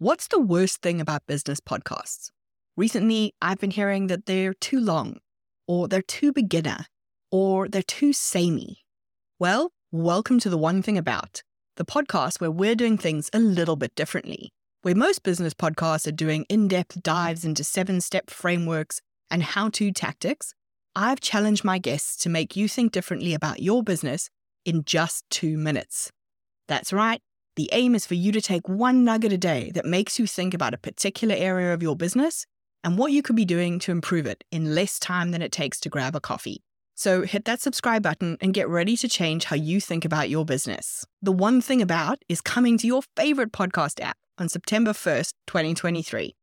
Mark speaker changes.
Speaker 1: What's the worst thing about business podcasts? Recently, I've been hearing that they're too long, or they're too beginner, or they're too samey. Well, welcome to The One Thing About, the podcast where we're doing things a little bit differently. Where most business podcasts are doing in depth dives into seven step frameworks and how to tactics, I've challenged my guests to make you think differently about your business in just two minutes. That's right. The aim is for you to take one nugget a day that makes you think about a particular area of your business and what you could be doing to improve it in less time than it takes to grab a coffee. So hit that subscribe button and get ready to change how you think about your business. The one thing about is coming to your favorite podcast app on September 1st, 2023.